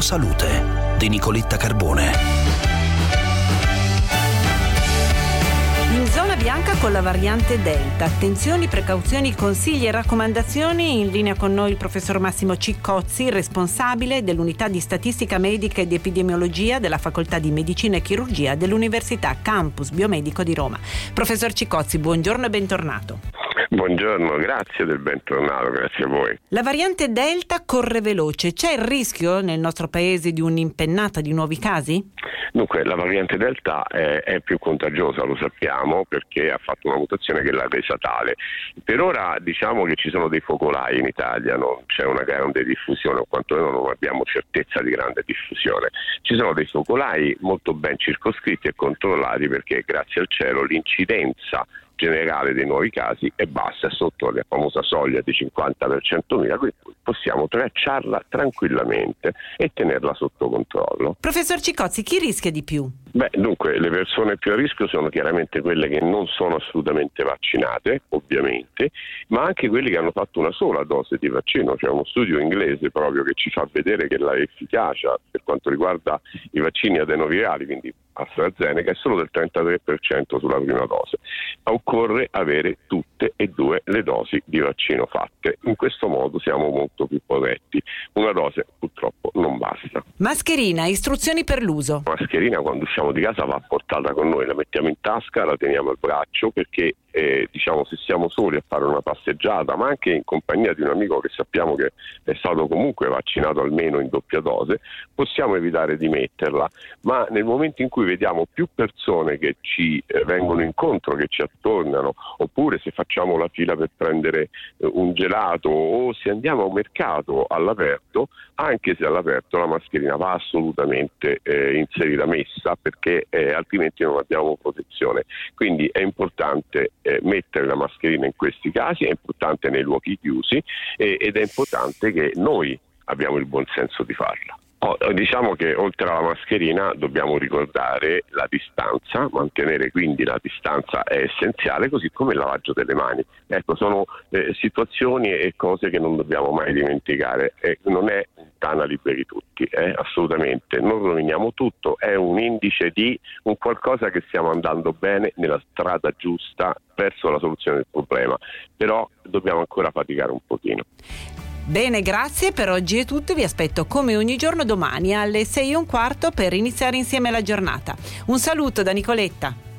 Salute di Nicoletta Carbone. In zona bianca con la variante Delta. Attenzioni, precauzioni, consigli e raccomandazioni. In linea con noi il professor Massimo Ciccozzi, responsabile dell'unità di statistica medica ed epidemiologia della Facoltà di Medicina e Chirurgia dell'Università Campus Biomedico di Roma. Professor Ciccozzi, buongiorno e bentornato. Buongiorno, grazie del bentornato, grazie a voi. La variante Delta corre veloce. C'è il rischio nel nostro paese di un'impennata di nuovi casi? Dunque, la variante Delta è, è, più contagiosa, lo sappiamo, perché ha fatto una mutazione che l'ha resa tale. Per ora diciamo che ci sono dei focolai in Italia, non c'è una grande diffusione, o quantomeno non abbiamo certezza di grande diffusione. Ci sono dei focolai molto ben circoscritti e controllati perché grazie al cielo l'incidenza generale dei nuovi casi è bassa, è sotto la famosa soglia di 50 per 100.000, quindi possiamo tracciarla tranquillamente e tenerla sotto controllo. Professor Cicozzi, chi rischia di più? Beh, dunque, le persone più a rischio sono chiaramente quelle che non sono assolutamente vaccinate, ovviamente, ma anche quelli che hanno fatto una sola dose di vaccino. C'è uno studio inglese proprio che ci fa vedere che l'efficacia per quanto riguarda i vaccini adenovirali, quindi AstraZeneca, è solo del 33% sulla prima dose. Occorre avere tutte e due le dosi di vaccino fatte. In questo modo siamo molto più protetti. Una dose purtroppo non basta. Mascherina, istruzioni per l'uso. Mascherina quando usciamo di casa va portata con noi, la mettiamo in tasca, la teniamo al braccio perché eh, diciamo se siamo soli a fare una passeggiata, ma anche in compagnia di un amico che sappiamo che è stato comunque vaccinato almeno in doppia dose, possiamo evitare di metterla. Ma nel momento in cui vediamo più persone che ci eh, vengono incontro, che ci attornano, oppure se facciamo la fila per prendere eh, un gelato o se andiamo a un mercato all'aperto, anche se all'aperto la mascherina va assolutamente eh, inserita, messa, perché eh, altrimenti non abbiamo protezione. Quindi è importante eh, mettere la mascherina in questi casi, è importante nei luoghi chiusi ed è importante che noi abbiamo il buon senso di farla. Oh, diciamo che oltre alla mascherina dobbiamo ricordare la distanza, mantenere quindi la distanza è essenziale, così come il lavaggio delle mani. Ecco, sono eh, situazioni e cose che non dobbiamo mai dimenticare. Eh, non è un Tanali per i tutti, eh, assolutamente. Non roviniamo tutto, è un indice di un qualcosa che stiamo andando bene nella strada giusta verso la soluzione del problema, però dobbiamo ancora faticare un pochino. Bene, grazie. Per oggi è tutto. Vi aspetto come ogni giorno domani alle 6 e un quarto per iniziare insieme la giornata. Un saluto da Nicoletta.